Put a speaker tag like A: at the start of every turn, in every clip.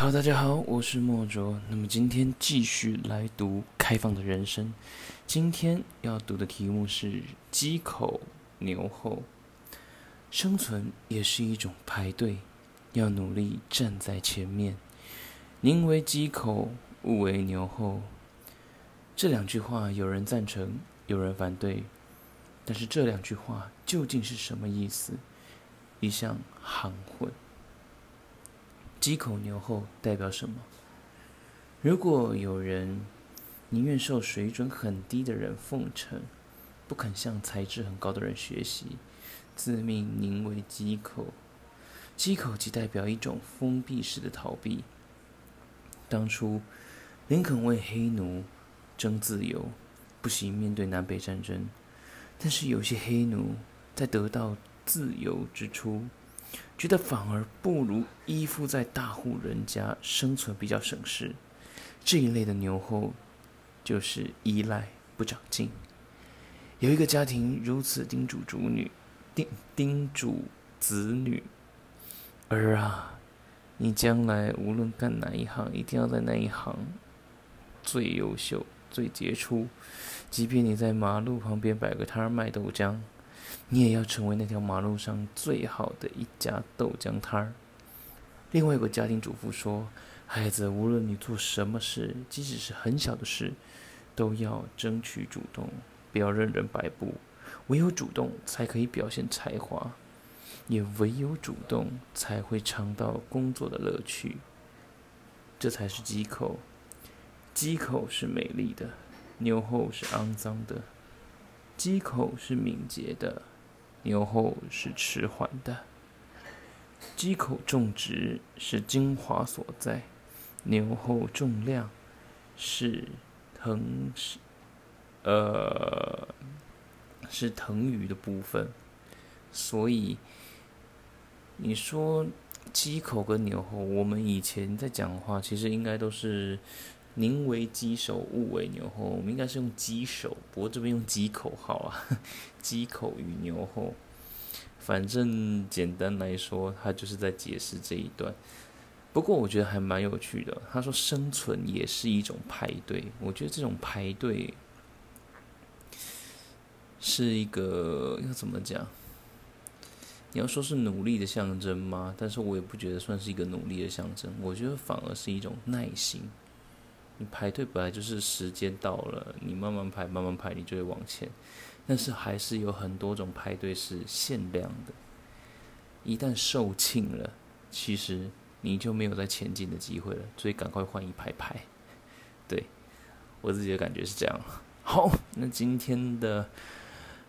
A: Hello，大家好，我是莫卓。那么今天继续来读《开放的人生》。今天要读的题目是“鸡口牛后”。生存也是一种排队，要努力站在前面。宁为鸡口，勿为牛后。这两句话有人赞成，有人反对。但是这两句话究竟是什么意思？一向含混。鸡口牛后代表什么？如果有人宁愿受水准很低的人奉承，不肯向才智很高的人学习，自命宁为鸡口。鸡口即代表一种封闭式的逃避。当初林肯为黑奴争自由，不惜面对南北战争，但是有些黑奴在得到自由之初。觉得反而不如依附在大户人家生存比较省事，这一类的牛后就是依赖不长进。有一个家庭如此叮嘱主女，叮叮嘱子女：“儿啊，你将来无论干哪一行，一定要在那一行最优秀、最杰出。即便你在马路旁边摆个摊儿卖豆浆。”你也要成为那条马路上最好的一家豆浆摊儿。另外一个家庭主妇说：“孩子，无论你做什么事，即使是很小的事，都要争取主动，不要任人摆布。唯有主动，才可以表现才华；也唯有主动，才会尝到工作的乐趣。这才是鸡口。鸡口是美丽的，牛后是肮脏的。”鸡口是敏捷的，牛后是迟缓的。鸡口种植是精华所在，牛后重量是腾是呃是腾余的部分。所以你说鸡口跟牛后，我们以前在讲话，其实应该都是。宁为鸡首，勿为牛后。我们应该是用鸡首，不过这边用鸡口号啊。鸡口与牛后，反正简单来说，他就是在解释这一段。不过我觉得还蛮有趣的。他说生存也是一种排队，我觉得这种排队是一个要怎么讲？你要说是努力的象征吗？但是我也不觉得算是一个努力的象征。我觉得反而是一种耐心。你排队本来就是时间到了，你慢慢排，慢慢排，你就会往前。但是还是有很多种排队是限量的，一旦售罄了，其实你就没有再前进的机会了。所以赶快换一排排。对我自己的感觉是这样。好，那今天的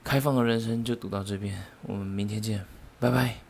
A: 开放的人生就读到这边，我们明天见，拜拜。